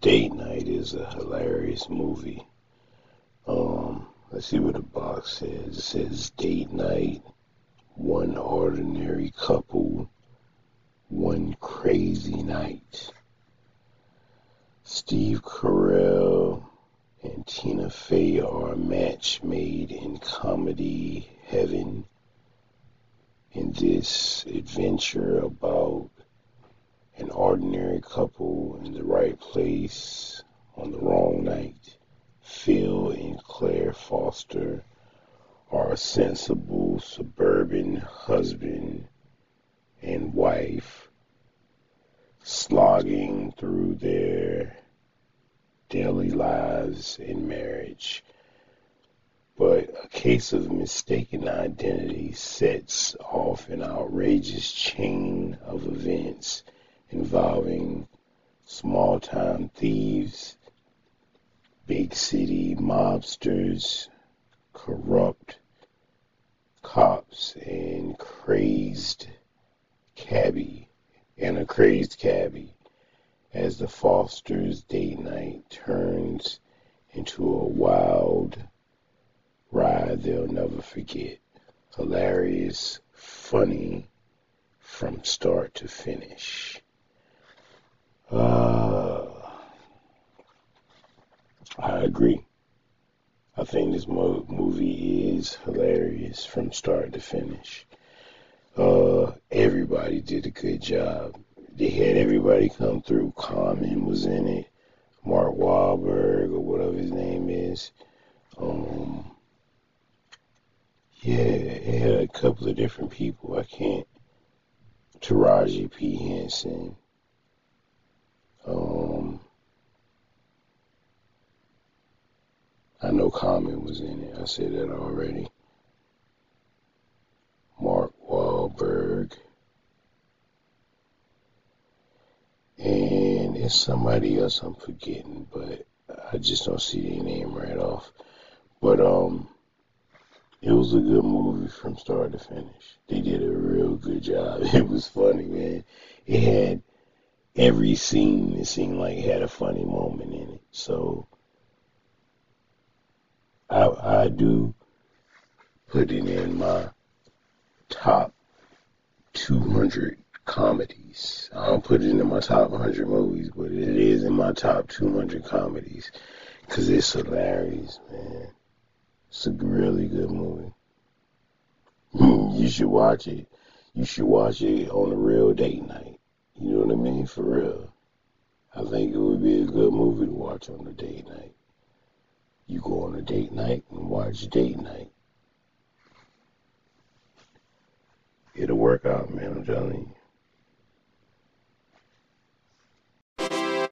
Date Night is a hilarious movie. Um, let's see what the box says. It says Date Night, One Ordinary Couple, One Crazy Night. Steve Carell and Tina Fey are a match made in comedy heaven in this adventure about an ordinary couple in the right place on the wrong night. Phil and Claire Foster are a sensible suburban husband and wife slogging through their daily lives in marriage. But a case of mistaken identity sets off an outrageous chain of events involving small time thieves, big city mobsters, corrupt cops, and crazed cabbie, and a crazed cabbie as the Foster's date night turns into a wild ride they'll never forget. Hilarious, funny from start to finish. Uh, I agree. I think this mo- movie is hilarious from start to finish. Uh, everybody did a good job. They had everybody come through. Common was in it. Mark Wahlberg or whatever his name is. Um, yeah, it had a couple of different people. I can't. Taraji P. Henson. Um, I know Common was in it. I said that already. Mark Wahlberg. And it's somebody else I'm forgetting, but I just don't see their name right off. But um it was a good movie from start to finish. They did a real good job. It was funny, man. It had every scene it seemed like had a funny moment in it. So I I do put it in my top 200 comedies. I don't put it in my top 100 movies, but it is in my top 200 comedies because it's hilarious, man. It's a really good movie. you should watch it. You should watch it on a real date night. You know what I mean? For real. I think it would be a good movie to watch on a date night. You go on a date night and watch date night. It'll work out, man. I'm telling you.